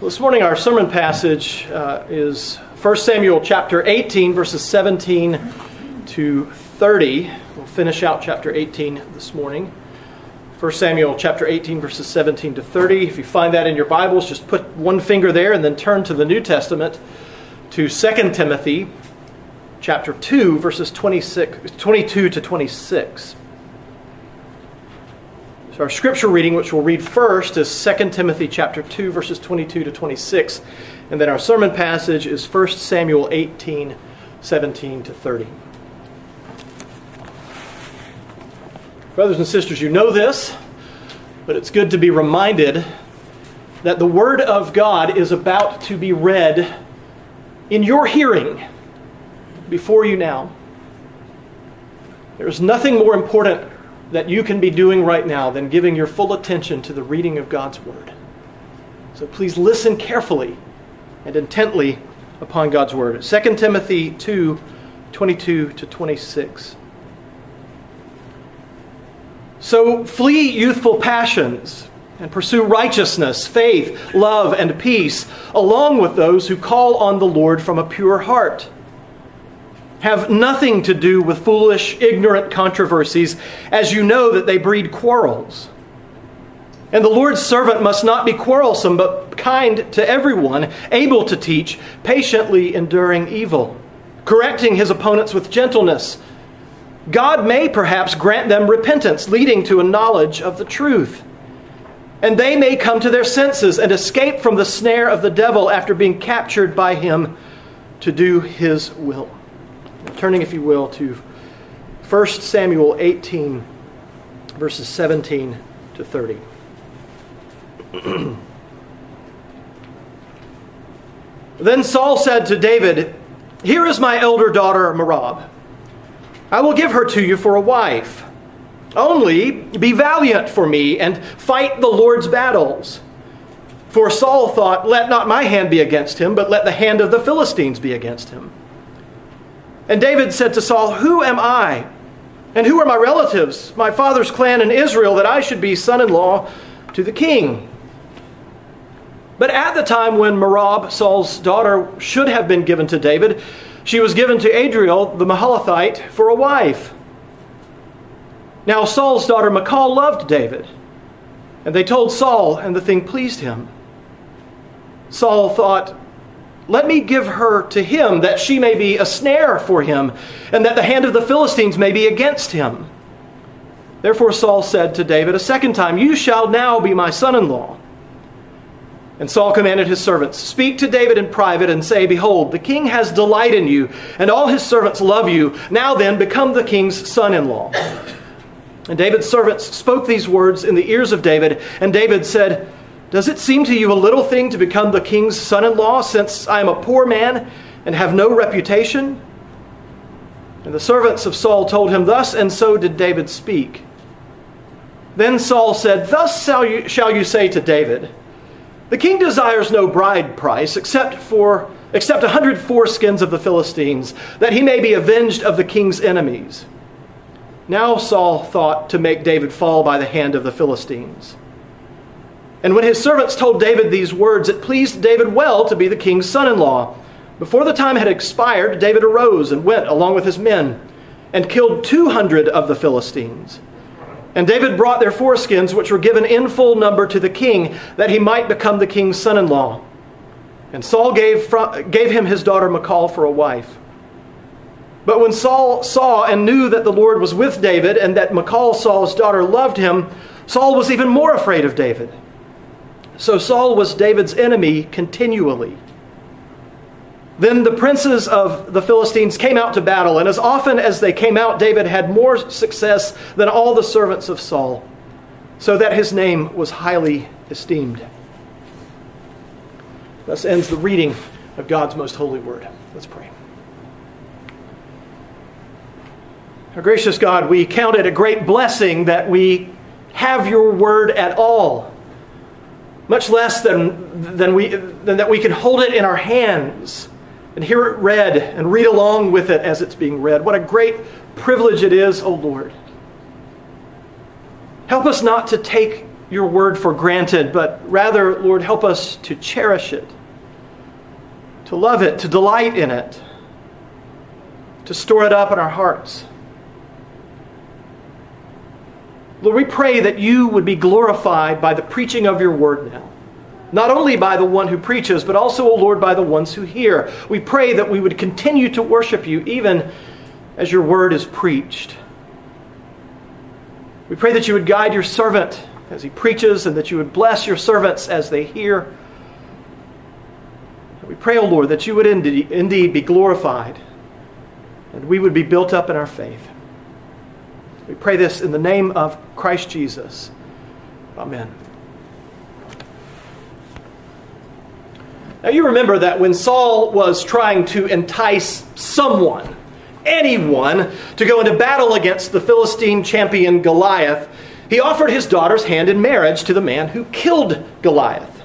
This morning, our sermon passage uh, is 1 Samuel chapter 18, verses 17 to 30. We'll finish out chapter 18 this morning. 1 Samuel chapter 18, verses 17 to 30. If you find that in your Bibles, just put one finger there and then turn to the New Testament to 2 Timothy chapter 2, verses 26, 22 to 26. So our scripture reading, which we'll read first, is 2 Timothy chapter 2, verses 22 to 26. And then our sermon passage is 1 Samuel 18, 17 to 30. Brothers and sisters, you know this, but it's good to be reminded that the Word of God is about to be read in your hearing before you now. There's nothing more important that you can be doing right now than giving your full attention to the reading of God's Word. So please listen carefully and intently upon God's Word. 2 Timothy 2 22 to 26. So flee youthful passions and pursue righteousness, faith, love, and peace, along with those who call on the Lord from a pure heart have nothing to do with foolish, ignorant controversies, as you know that they breed quarrels. And the Lord's servant must not be quarrelsome, but kind to everyone, able to teach, patiently enduring evil, correcting his opponents with gentleness. God may perhaps grant them repentance, leading to a knowledge of the truth. And they may come to their senses and escape from the snare of the devil after being captured by him to do his will. Turning, if you will, to 1 Samuel 18, verses 17 to 30. then Saul said to David, Here is my elder daughter, Merab. I will give her to you for a wife. Only be valiant for me and fight the Lord's battles. For Saul thought, Let not my hand be against him, but let the hand of the Philistines be against him. And David said to Saul, Who am I? And who are my relatives, my father's clan in Israel, that I should be son in law to the king? But at the time when Merab, Saul's daughter, should have been given to David, she was given to Adriel the Meholathite for a wife. Now Saul's daughter Michal loved David, and they told Saul, and the thing pleased him. Saul thought, let me give her to him, that she may be a snare for him, and that the hand of the Philistines may be against him. Therefore Saul said to David a second time, You shall now be my son in law. And Saul commanded his servants, Speak to David in private and say, Behold, the king has delight in you, and all his servants love you. Now then, become the king's son in law. And David's servants spoke these words in the ears of David, and David said, does it seem to you a little thing to become the king's son in law, since I am a poor man and have no reputation? And the servants of Saul told him thus, and so did David speak. Then Saul said, Thus shall you, say to David, The king desires no bride price except for except a hundred foreskins of the Philistines, that he may be avenged of the king's enemies. Now Saul thought to make David fall by the hand of the Philistines. And when his servants told David these words, it pleased David well to be the king's son in law. Before the time had expired, David arose and went along with his men and killed 200 of the Philistines. And David brought their foreskins, which were given in full number to the king, that he might become the king's son in law. And Saul gave, gave him his daughter Michal for a wife. But when Saul saw and knew that the Lord was with David, and that Michal, Saul's daughter, loved him, Saul was even more afraid of David. So Saul was David's enemy continually. Then the princes of the Philistines came out to battle, and as often as they came out, David had more success than all the servants of Saul, so that his name was highly esteemed. Thus ends the reading of God's most holy word. Let's pray. Our gracious God, we count it a great blessing that we have your word at all much less than, than, we, than that we can hold it in our hands and hear it read and read along with it as it's being read. What a great privilege it is, O oh Lord. Help us not to take your word for granted, but rather, Lord, help us to cherish it, to love it, to delight in it, to store it up in our hearts. Lord, we pray that you would be glorified by the preaching of your word now. Not only by the one who preaches, but also, O Lord, by the ones who hear. We pray that we would continue to worship you even as your word is preached. We pray that you would guide your servant as he preaches and that you would bless your servants as they hear. We pray, O oh Lord, that you would indeed be glorified and we would be built up in our faith. We pray this in the name of Christ Jesus. Amen. Now, you remember that when Saul was trying to entice someone, anyone, to go into battle against the Philistine champion Goliath, he offered his daughter's hand in marriage to the man who killed Goliath.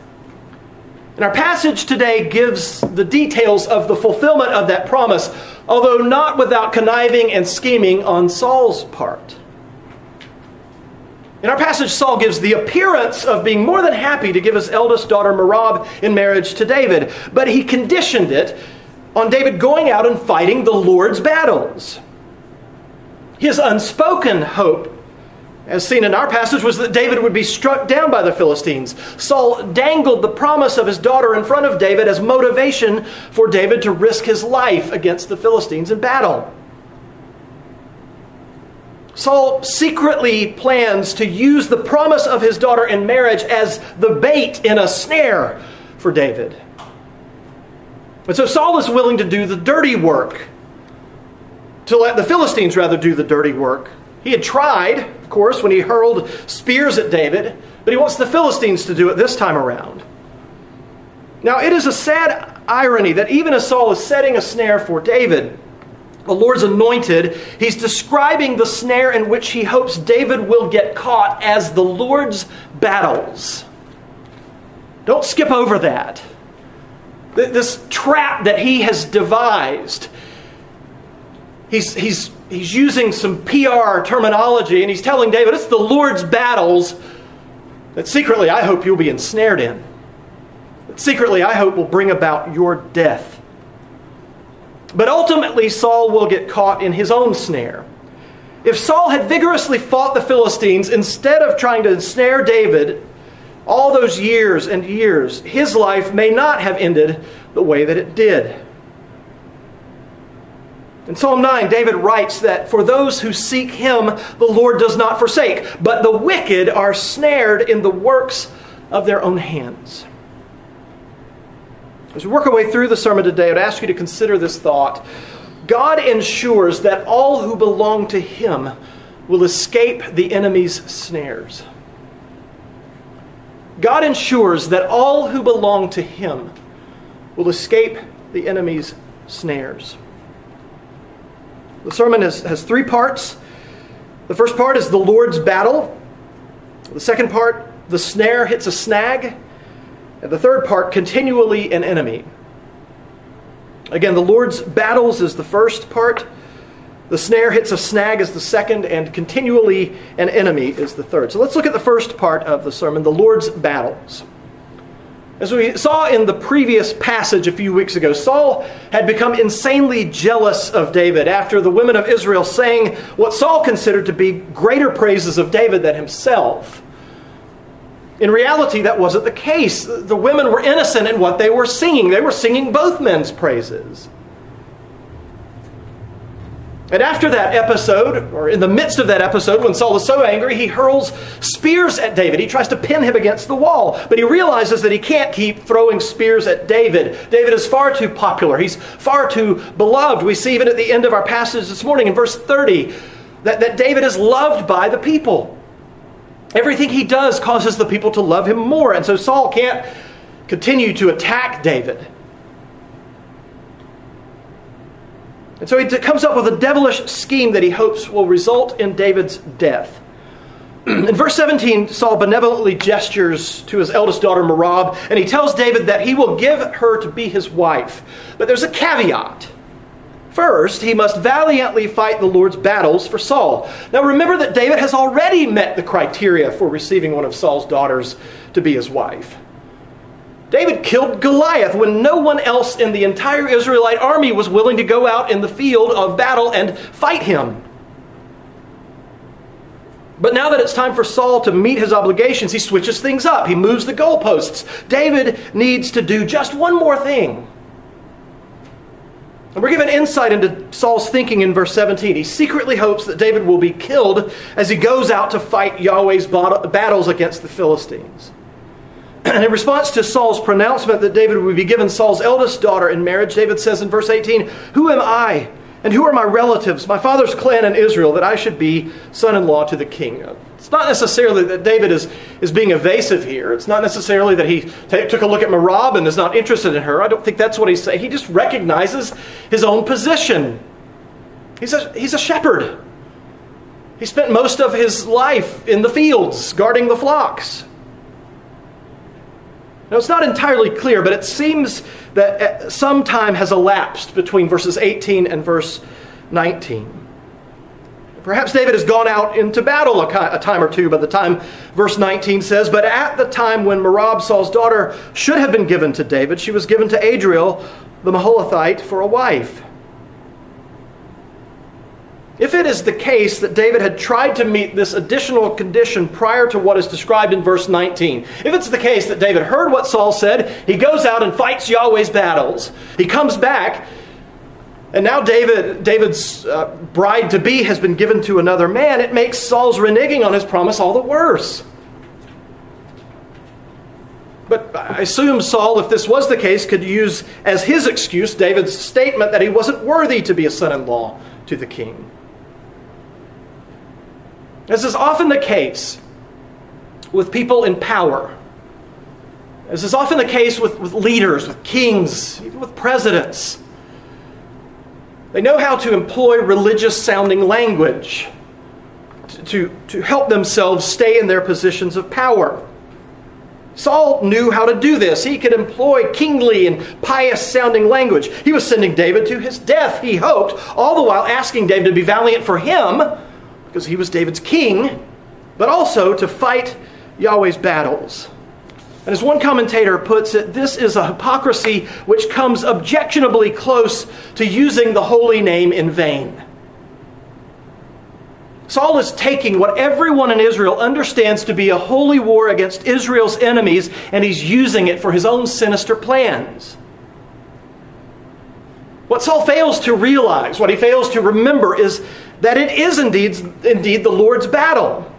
And our passage today gives the details of the fulfillment of that promise, although not without conniving and scheming on Saul's part. In our passage, Saul gives the appearance of being more than happy to give his eldest daughter Merab in marriage to David, but he conditioned it on David going out and fighting the Lord's battles. His unspoken hope as seen in our passage, was that David would be struck down by the Philistines. Saul dangled the promise of his daughter in front of David as motivation for David to risk his life against the Philistines in battle. Saul secretly plans to use the promise of his daughter in marriage as the bait in a snare for David. And so Saul is willing to do the dirty work, to let the Philistines rather do the dirty work. He had tried, of course, when he hurled spears at David, but he wants the Philistines to do it this time around. Now, it is a sad irony that even as Saul is setting a snare for David, the Lord's anointed, he's describing the snare in which he hopes David will get caught as the Lord's battles. Don't skip over that. This trap that he has devised. He's, he's he's using some PR terminology and he's telling David it's the Lord's battles that secretly I hope you'll be ensnared in. That secretly I hope will bring about your death. But ultimately, Saul will get caught in his own snare. If Saul had vigorously fought the Philistines instead of trying to ensnare David all those years and years, his life may not have ended the way that it did. In Psalm 9, David writes that for those who seek him, the Lord does not forsake, but the wicked are snared in the works of their own hands. As we work our way through the sermon today, I'd ask you to consider this thought. God ensures that all who belong to him will escape the enemy's snares. God ensures that all who belong to him will escape the enemy's snares. The sermon has, has three parts. The first part is the Lord's battle. The second part, the snare hits a snag. And the third part, continually an enemy. Again, the Lord's battles is the first part. The snare hits a snag is the second, and continually an enemy is the third. So let's look at the first part of the sermon the Lord's battles. As we saw in the previous passage a few weeks ago, Saul had become insanely jealous of David after the women of Israel sang what Saul considered to be greater praises of David than himself. In reality, that wasn't the case. The women were innocent in what they were singing, they were singing both men's praises. And after that episode, or in the midst of that episode, when Saul is so angry, he hurls spears at David. He tries to pin him against the wall, but he realizes that he can't keep throwing spears at David. David is far too popular, he's far too beloved. We see even at the end of our passage this morning in verse 30 that, that David is loved by the people. Everything he does causes the people to love him more, and so Saul can't continue to attack David. And so he comes up with a devilish scheme that he hopes will result in David's death. In verse 17, Saul benevolently gestures to his eldest daughter Merab, and he tells David that he will give her to be his wife. But there's a caveat. First, he must valiantly fight the Lord's battles for Saul. Now remember that David has already met the criteria for receiving one of Saul's daughters to be his wife. David killed Goliath when no one else in the entire Israelite army was willing to go out in the field of battle and fight him. But now that it's time for Saul to meet his obligations, he switches things up. He moves the goalposts. David needs to do just one more thing. And we're given insight into Saul's thinking in verse 17. He secretly hopes that David will be killed as he goes out to fight Yahweh's battles against the Philistines. And in response to Saul's pronouncement that David would be given Saul's eldest daughter in marriage, David says in verse 18, Who am I and who are my relatives, my father's clan in Israel, that I should be son in law to the king? It's not necessarily that David is, is being evasive here. It's not necessarily that he t- took a look at Merab and is not interested in her. I don't think that's what he's saying. He just recognizes his own position. He's a, he's a shepherd. He spent most of his life in the fields guarding the flocks. Now, it's not entirely clear, but it seems that uh, some time has elapsed between verses 18 and verse 19. Perhaps David has gone out into battle a, time or two by the time verse 19 says, But at the time when Merab, Saul's daughter, should have been given to David, she was given to Adriel, the Meholathite, for a wife. If it is the case that David had tried to meet this additional condition prior to what is described in verse 19, if it's the case that David heard what Saul said, he goes out and fights Yahweh's battles, he comes back, and now David, David's uh, bride to be has been given to another man, it makes Saul's reneging on his promise all the worse. But I assume Saul, if this was the case, could use as his excuse David's statement that he wasn't worthy to be a son in law to the king. This is often the case with people in power. This is often the case with, with leaders, with kings, even with presidents. They know how to employ religious sounding language to, to, to help themselves stay in their positions of power. Saul knew how to do this. He could employ kingly and pious sounding language. He was sending David to his death, he hoped, all the while asking David to be valiant for him because he was David's king, but also to fight Yahweh's battles. And as one commentator puts it, this is a hypocrisy which comes objectionably close to using the holy name in vain. Saul is taking what everyone in Israel understands to be a holy war against Israel's enemies, and he's using it for his own sinister plans. What Saul fails to realize, what he fails to remember, is that it is indeed, indeed the Lord's battle.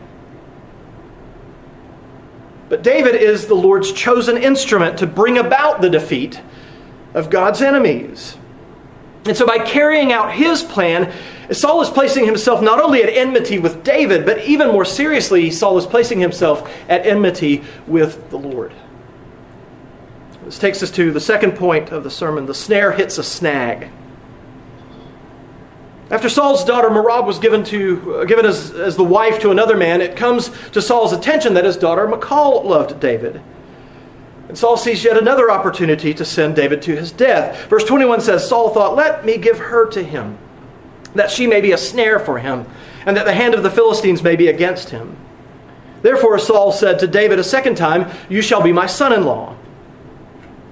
But David is the Lord's chosen instrument to bring about the defeat of God's enemies. And so, by carrying out his plan, Saul is placing himself not only at enmity with David, but even more seriously, Saul is placing himself at enmity with the Lord. This takes us to the second point of the sermon the snare hits a snag. After Saul's daughter Merab was given, to, uh, given as, as the wife to another man, it comes to Saul's attention that his daughter Michal loved David. And Saul sees yet another opportunity to send David to his death. Verse 21 says Saul thought, Let me give her to him, that she may be a snare for him, and that the hand of the Philistines may be against him. Therefore Saul said to David a second time, You shall be my son in law.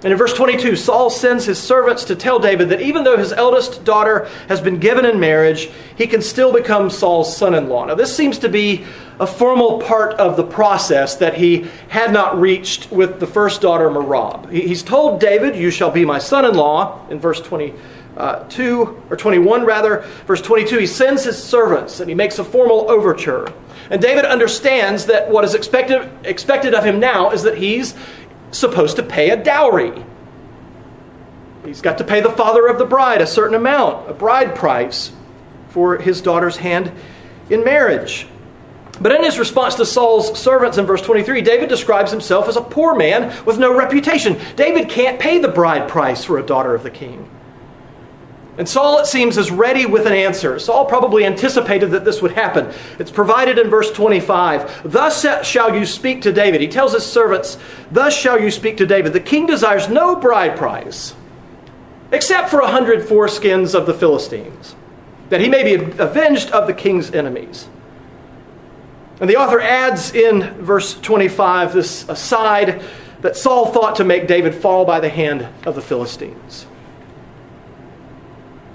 And in verse 22, Saul sends his servants to tell David that even though his eldest daughter has been given in marriage, he can still become Saul's son in law. Now, this seems to be a formal part of the process that he had not reached with the first daughter, Merab. He's told David, You shall be my son in law, in verse 22, or 21 rather. Verse 22, he sends his servants and he makes a formal overture. And David understands that what is expected, expected of him now is that he's supposed to pay a dowry. He's got to pay the father of the bride a certain amount, a bride price, for his daughter's hand in marriage. But in his response to Saul's servants in verse 23, David describes himself as a poor man with no reputation. David can't pay the bride price for a daughter of the king. And Saul, it seems, is ready with an answer. Saul probably anticipated that this would happen. It's provided in verse 25. Thus shall you speak to David. He tells his servants, Thus shall you speak to David. The king desires no bride price, except for a hundred foreskins of the Philistines, that he may be avenged of the king's enemies. And the author adds in verse 25 this aside that Saul thought to make David fall by the hand of the Philistines.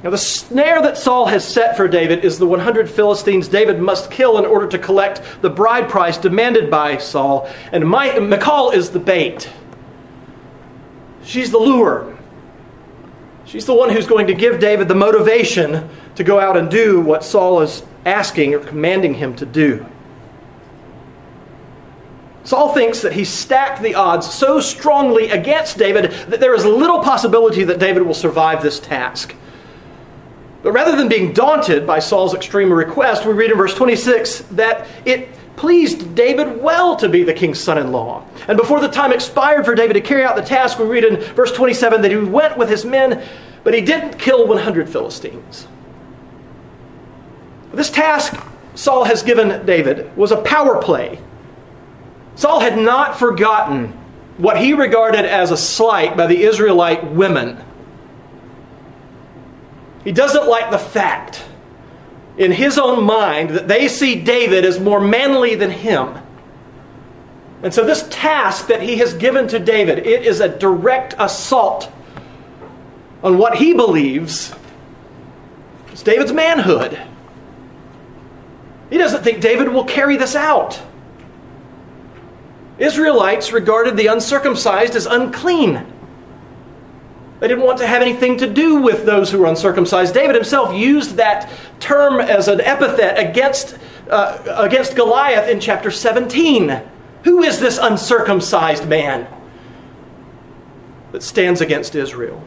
Now, the snare that Saul has set for David is the 100 Philistines David must kill in order to collect the bride price demanded by Saul. And my, Michal is the bait. She's the lure. She's the one who's going to give David the motivation to go out and do what Saul is asking or commanding him to do. Saul thinks that he stacked the odds so strongly against David that there is little possibility that David will survive this task. But rather than being daunted by Saul's extreme request, we read in verse 26 that it pleased David well to be the king's son in law. And before the time expired for David to carry out the task, we read in verse 27 that he went with his men, but he didn't kill 100 Philistines. This task Saul has given David was a power play. Saul had not forgotten what he regarded as a slight by the Israelite women he doesn't like the fact in his own mind that they see David as more manly than him. And so this task that he has given to David, it is a direct assault on what he believes is David's manhood. He doesn't think David will carry this out. Israelites regarded the uncircumcised as unclean. They didn't want to have anything to do with those who were uncircumcised. David himself used that term as an epithet against, uh, against Goliath in chapter 17. Who is this uncircumcised man that stands against Israel?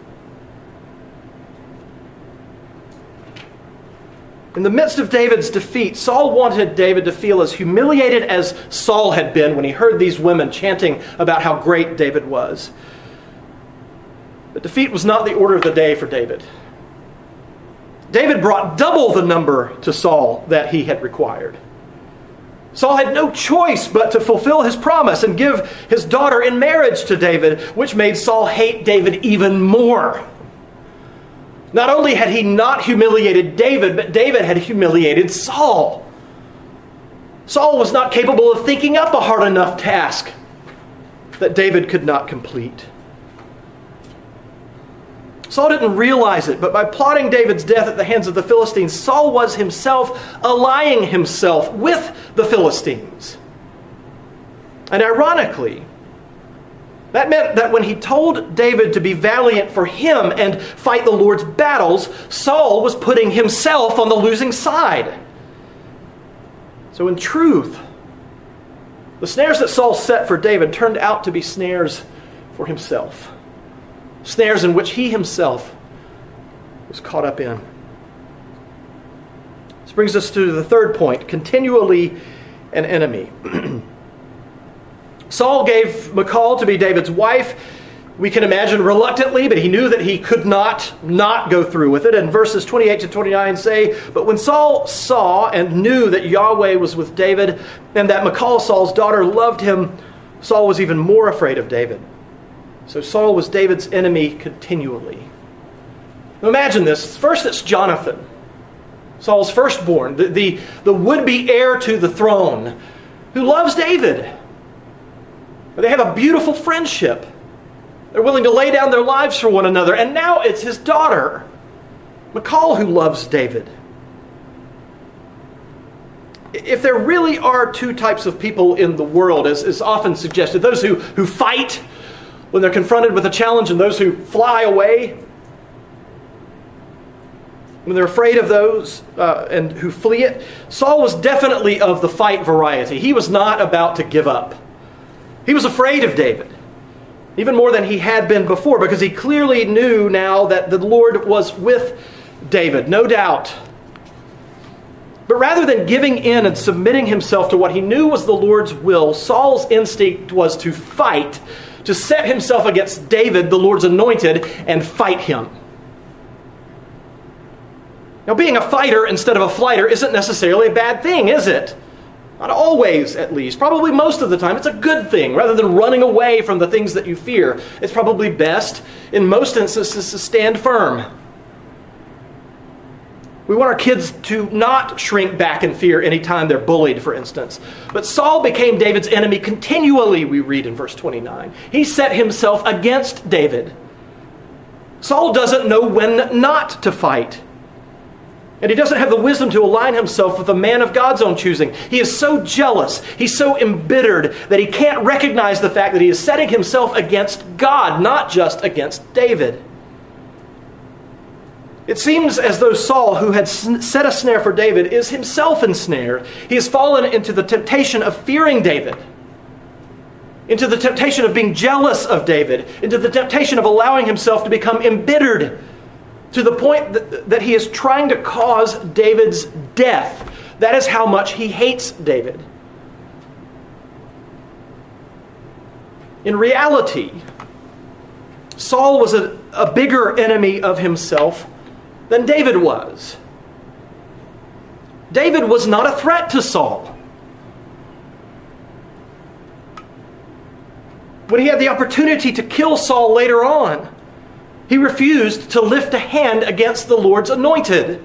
In the midst of David's defeat, Saul wanted David to feel as humiliated as Saul had been when he heard these women chanting about how great David was. But defeat was not the order of the day for David. David brought double the number to Saul that he had required. Saul had no choice but to fulfill his promise and give his daughter in marriage to David, which made Saul hate David even more. Not only had he not humiliated David, but David had humiliated Saul. Saul was not capable of thinking up a hard enough task that David could not complete. Saul didn't realize it, but by plotting David's death at the hands of the Philistines, Saul was himself allying himself with the Philistines. And ironically, that meant that when he told David to be valiant for him and fight the Lord's battles, Saul was putting himself on the losing side. So, in truth, the snares that Saul set for David turned out to be snares for himself snares in which he himself was caught up in. This brings us to the third point continually an enemy. Saul gave Michal to be David's wife. We can imagine reluctantly, but he knew that he could not not go through with it. And verses 28 to 29 say, But when Saul saw and knew that Yahweh was with David, and that Michal, Saul's daughter, loved him, Saul was even more afraid of David. So Saul was David's enemy continually. Now imagine this. First, it's Jonathan, Saul's firstborn, the, the, the would be heir to the throne, who loves David. They have a beautiful friendship. They're willing to lay down their lives for one another. And now it's his daughter, Michal, who loves David. If there really are two types of people in the world, as is often suggested, those who, who fight when they're confronted with a challenge and those who fly away, when they're afraid of those uh, and who flee it. Saul was definitely of the fight variety. He was not about to give up. He was afraid of David, even more than he had been before, because he clearly knew now that the Lord was with David, no doubt. But rather than giving in and submitting himself to what he knew was the Lord's will, Saul's instinct was to fight to set himself against David, the Lord's anointed, and fight him. Now, being a fighter instead of a flighter isn't necessarily a bad thing, is it? Not always, at least. Probably most of the time, it's a good thing. Rather than running away from the things that you fear, it's probably best in most instances, to stand firm. We want our kids to not shrink back in fear anytime they're bullied, for instance. But Saul became David's enemy continually, we read in verse 29. He set himself against David. Saul doesn't know when not to fight. And he doesn't have the wisdom to align himself with a man of God's own choosing. He is so jealous, he's so embittered that he can't recognize the fact that he is setting himself against God, not just against David. It seems as though Saul, who had set a snare for David, is himself ensnared. He has fallen into the temptation of fearing David, into the temptation of being jealous of David, into the temptation of allowing himself to become embittered to the point that, that he is trying to cause David's death. That is how much he hates David. In reality, Saul was a, a bigger enemy of himself than David was. David was not a threat to Saul. When he had the opportunity to kill Saul later on, he refused to lift a hand against the Lord's anointed.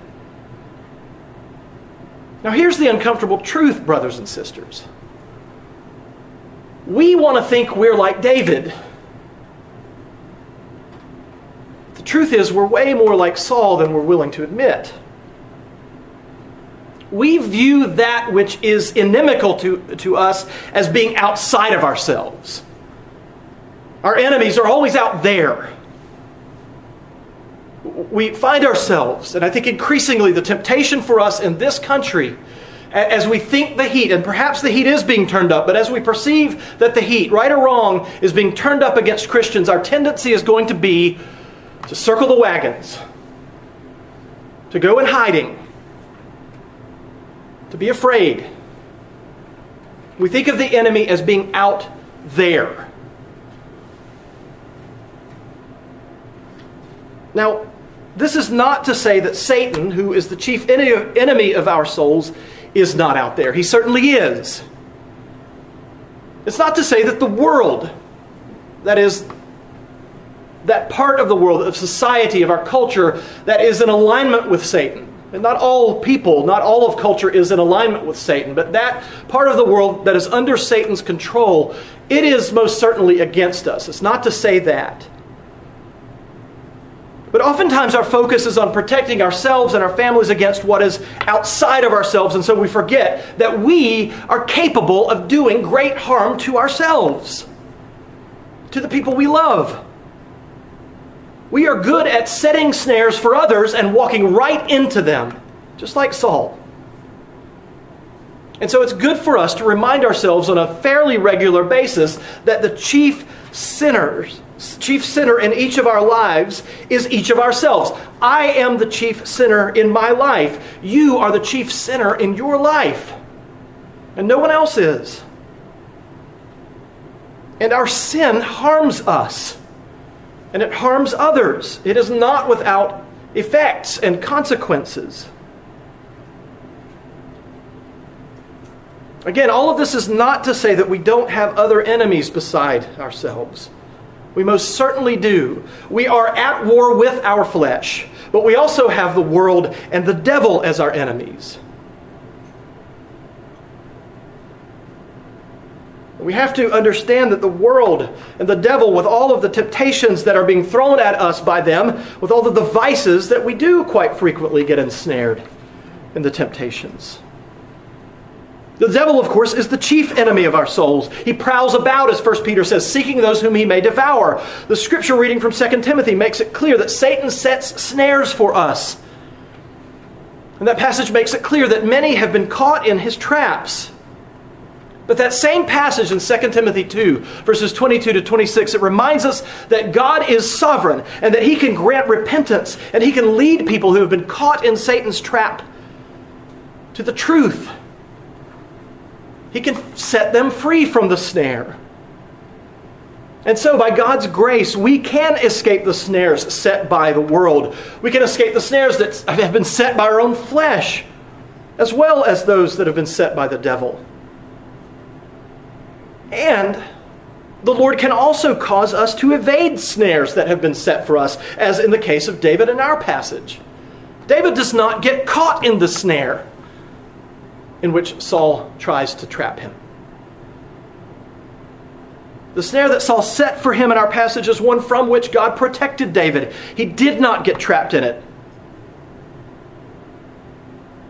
Now, here's the uncomfortable truth, brothers and sisters. We want to think we're like David. The truth is, we're way more like Saul than we're willing to admit. We view that which is inimical to, to us as being outside of ourselves. Our enemies are always out there. We find ourselves, and I think increasingly the temptation for us in this country, as we think the heat, and perhaps the heat is being turned up, but as we perceive that the heat, right or wrong, is being turned up against Christians, our tendency is going to be to circle the wagons, to go in hiding, to be afraid. We think of the enemy as being out there. Now, this is not to say that Satan, who is the chief enemy of our souls, is not out there. He certainly is. It's not to say that the world, that is, that part of the world, of society, of our culture, that is in alignment with Satan. And not all people, not all of culture is in alignment with Satan, but that part of the world that is under Satan's control, it is most certainly against us. It's not to say that. But oftentimes our focus is on protecting ourselves and our families against what is outside of ourselves, and so we forget that we are capable of doing great harm to ourselves, to the people we love. We are good at setting snares for others and walking right into them, just like Saul. And so it's good for us to remind ourselves on a fairly regular basis that the chief sinners, chief sinner in each of our lives is each of ourselves. I am the chief sinner in my life. You are the chief sinner in your life. And no one else is. And our sin harms us and it harms others. It is not without effects and consequences. Again, all of this is not to say that we don't have other enemies beside ourselves. We most certainly do. We are at war with our flesh, but we also have the world and the devil as our enemies. We have to understand that the world and the devil, with all of the temptations that are being thrown at us by them, with all the devices that we do quite frequently get ensnared in the temptations. The devil, of course, is the chief enemy of our souls. He prowls about, as 1 Peter says, seeking those whom he may devour. The scripture reading from 2 Timothy makes it clear that Satan sets snares for us. And that passage makes it clear that many have been caught in his traps. But that same passage in 2 Timothy 2, verses 22 to 26, it reminds us that God is sovereign and that He can grant repentance and He can lead people who have been caught in Satan's trap to the truth. He can set them free from the snare. And so, by God's grace, we can escape the snares set by the world. We can escape the snares that have been set by our own flesh, as well as those that have been set by the devil. And the Lord can also cause us to evade snares that have been set for us, as in the case of David in our passage. David does not get caught in the snare in which Saul tries to trap him. The snare that Saul set for him in our passage is one from which God protected David. He did not get trapped in it.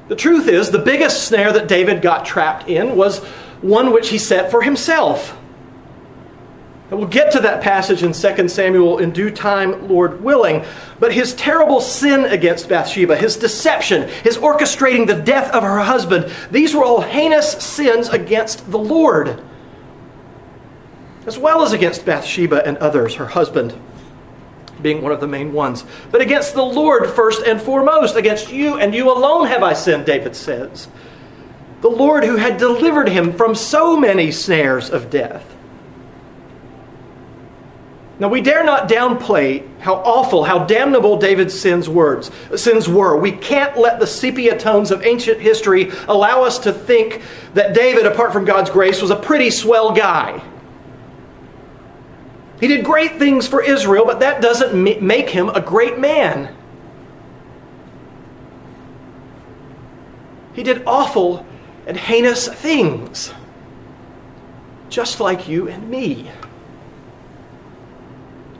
The truth is, the biggest snare that David got trapped in was one which he set for himself. And we'll get to that passage in 2 Samuel in due time, Lord willing. But his terrible sin against Bathsheba, his deception, his orchestrating the death of her husband, these were all heinous sins against the Lord, as well as against Bathsheba and others, her husband being one of the main ones. But against the Lord first and foremost, against you and you alone have I sinned, David says. The Lord who had delivered him from so many snares of death. Now, we dare not downplay how awful, how damnable David's sins, words, sins were. We can't let the sepia tones of ancient history allow us to think that David, apart from God's grace, was a pretty swell guy. He did great things for Israel, but that doesn't make him a great man. He did awful and heinous things, just like you and me.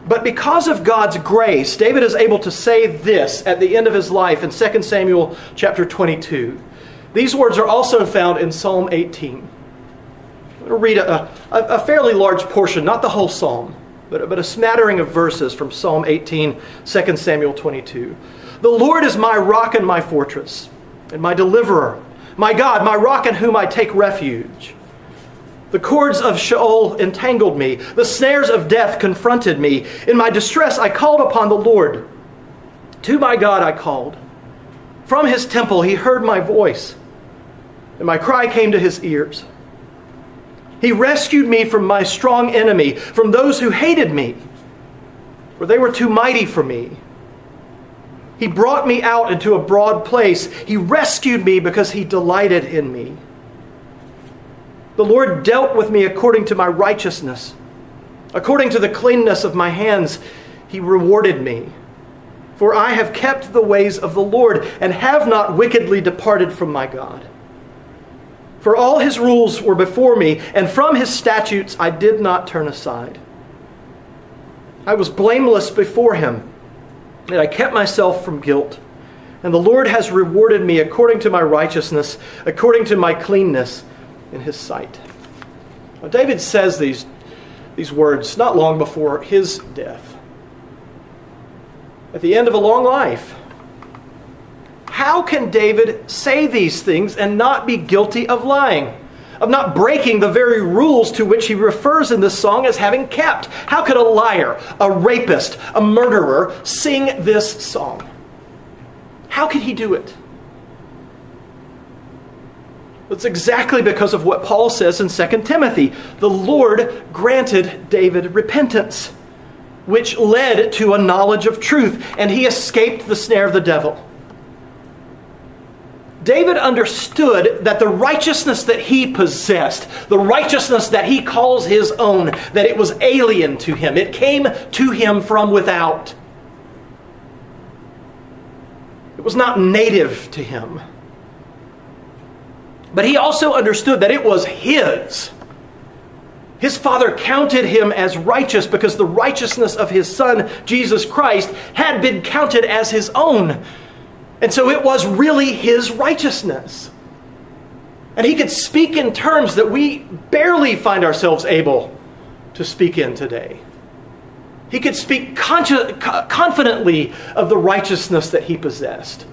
But because of God's grace, David is able to say this at the end of his life in 2 Samuel chapter 22. These words are also found in Psalm 18. I'm going to read a, a, a fairly large portion, not the whole psalm, but, but a smattering of verses from Psalm 18, 2 Samuel 22. The Lord is my rock and my fortress, and my deliverer, my God, my rock in whom I take refuge. The cords of Sheol entangled me. The snares of death confronted me. In my distress, I called upon the Lord. To my God, I called. From his temple, he heard my voice, and my cry came to his ears. He rescued me from my strong enemy, from those who hated me, for they were too mighty for me. He brought me out into a broad place. He rescued me because he delighted in me. The Lord dealt with me according to my righteousness. According to the cleanness of my hands, he rewarded me. For I have kept the ways of the Lord and have not wickedly departed from my God. For all his rules were before me, and from his statutes I did not turn aside. I was blameless before him, and I kept myself from guilt. And the Lord has rewarded me according to my righteousness, according to my cleanness in his sight. Now, David says these, these words not long before his death. At the end of a long life. How can David say these things and not be guilty of lying? Of not breaking the very rules to which he refers in this song as having kept? How could a liar, a rapist, a murderer sing this song? How could he do it? It's exactly because of what Paul says in 2 Timothy. The Lord granted David repentance, which led to a knowledge of truth, and he escaped the snare of the devil. David understood that the righteousness that he possessed, the righteousness that he calls his own, that it was alien to him. It came to him from without. It was not native to him. But he also understood that it was his. His father counted him as righteous because the righteousness of his son, Jesus Christ, had been counted as his own. And so it was really his righteousness. And he could speak in terms that we barely find ourselves able to speak in today. He could speak confidently of the righteousness that he possessed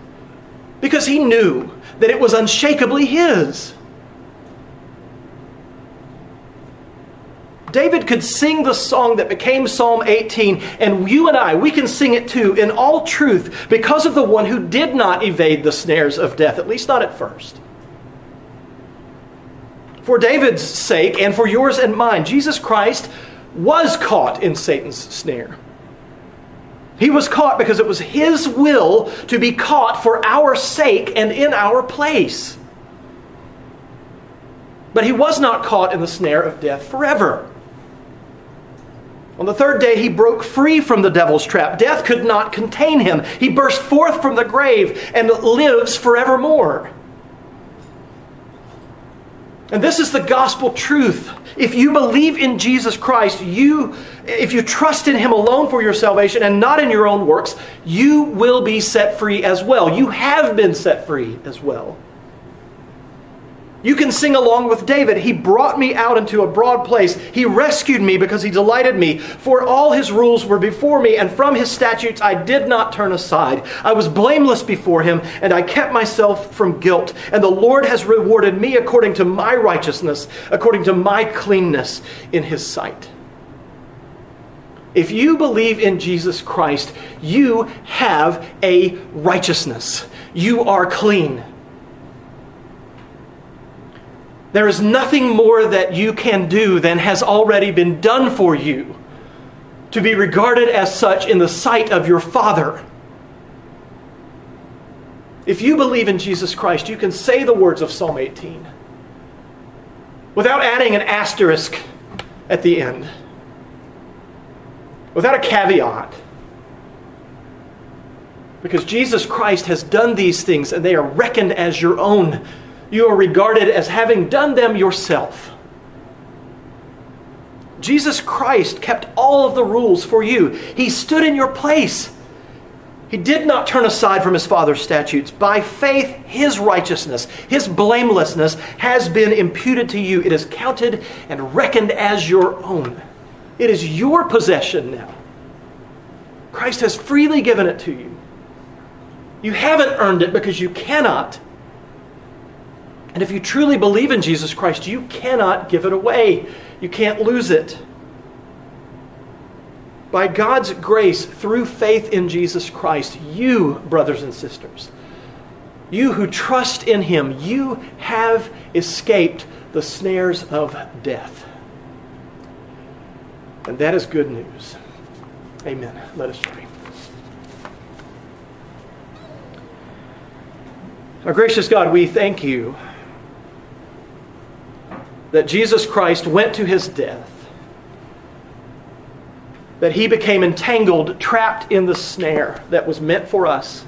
because he knew that it was unshakably his. David could sing the song that became Psalm 18, and you and I, we can sing it too in all truth because of the one who did not evade the snares of death, at least not at first. For David's sake and for yours and mine, Jesus Christ was caught in Satan's snare. He was caught because it was his will to be caught for our sake and in our place. But he was not caught in the snare of death forever. On the third day, he broke free from the devil's trap. Death could not contain him. He burst forth from the grave and lives forevermore. And this is the gospel truth. If you believe in Jesus Christ, you if you trust in him alone for your salvation and not in your own works, you will be set free as well. You have been set free as well. You can sing along with David. He brought me out into a broad place. He rescued me because he delighted me. For all his rules were before me, and from his statutes I did not turn aside. I was blameless before him, and I kept myself from guilt. And the Lord has rewarded me according to my righteousness, according to my cleanness in his sight. If you believe in Jesus Christ, you have a righteousness. You are clean. There is nothing more that you can do than has already been done for you to be regarded as such in the sight of your Father. If you believe in Jesus Christ, you can say the words of Psalm 18 without adding an asterisk at the end, without a caveat. Because Jesus Christ has done these things and they are reckoned as your own you are regarded as having done them yourself. Jesus Christ kept all of the rules for you. He stood in your place. He did not turn aside from his Father's statutes. By faith, his righteousness, his blamelessness has been imputed to you. It is counted and reckoned as your own. It is your possession now. Christ has freely given it to you. You haven't earned it because you cannot. And if you truly believe in Jesus Christ, you cannot give it away. You can't lose it. By God's grace, through faith in Jesus Christ, you, brothers and sisters, you who trust in Him, you have escaped the snares of death. And that is good news. Amen. Let us pray. Our gracious God, we thank you that Jesus Christ went to his death, that he became entangled, trapped in the snare that was meant for us.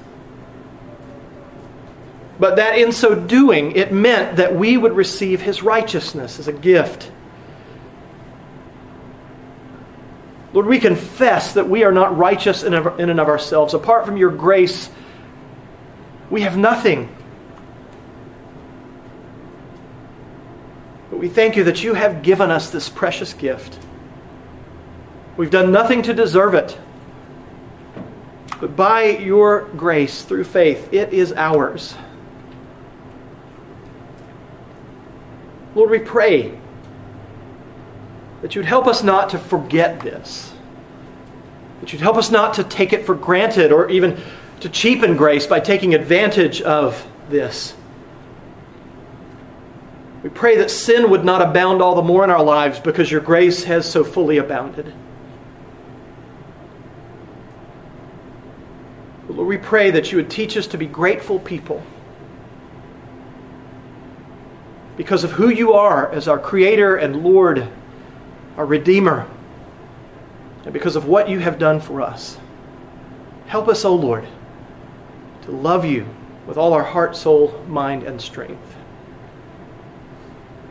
But that in so doing, it meant that we would receive his righteousness as a gift. Lord, we confess that we are not righteous in and of ourselves. Apart from your grace, we have nothing. We thank you that you have given us this precious gift. We've done nothing to deserve it. But by your grace, through faith, it is ours. Lord, we pray that you'd help us not to forget this, that you'd help us not to take it for granted or even to cheapen grace by taking advantage of this. We pray that sin would not abound all the more in our lives because your grace has so fully abounded. Lord, we pray that you would teach us to be grateful people because of who you are as our Creator and Lord, our Redeemer, and because of what you have done for us. Help us, O oh Lord, to love you with all our heart, soul, mind, and strength.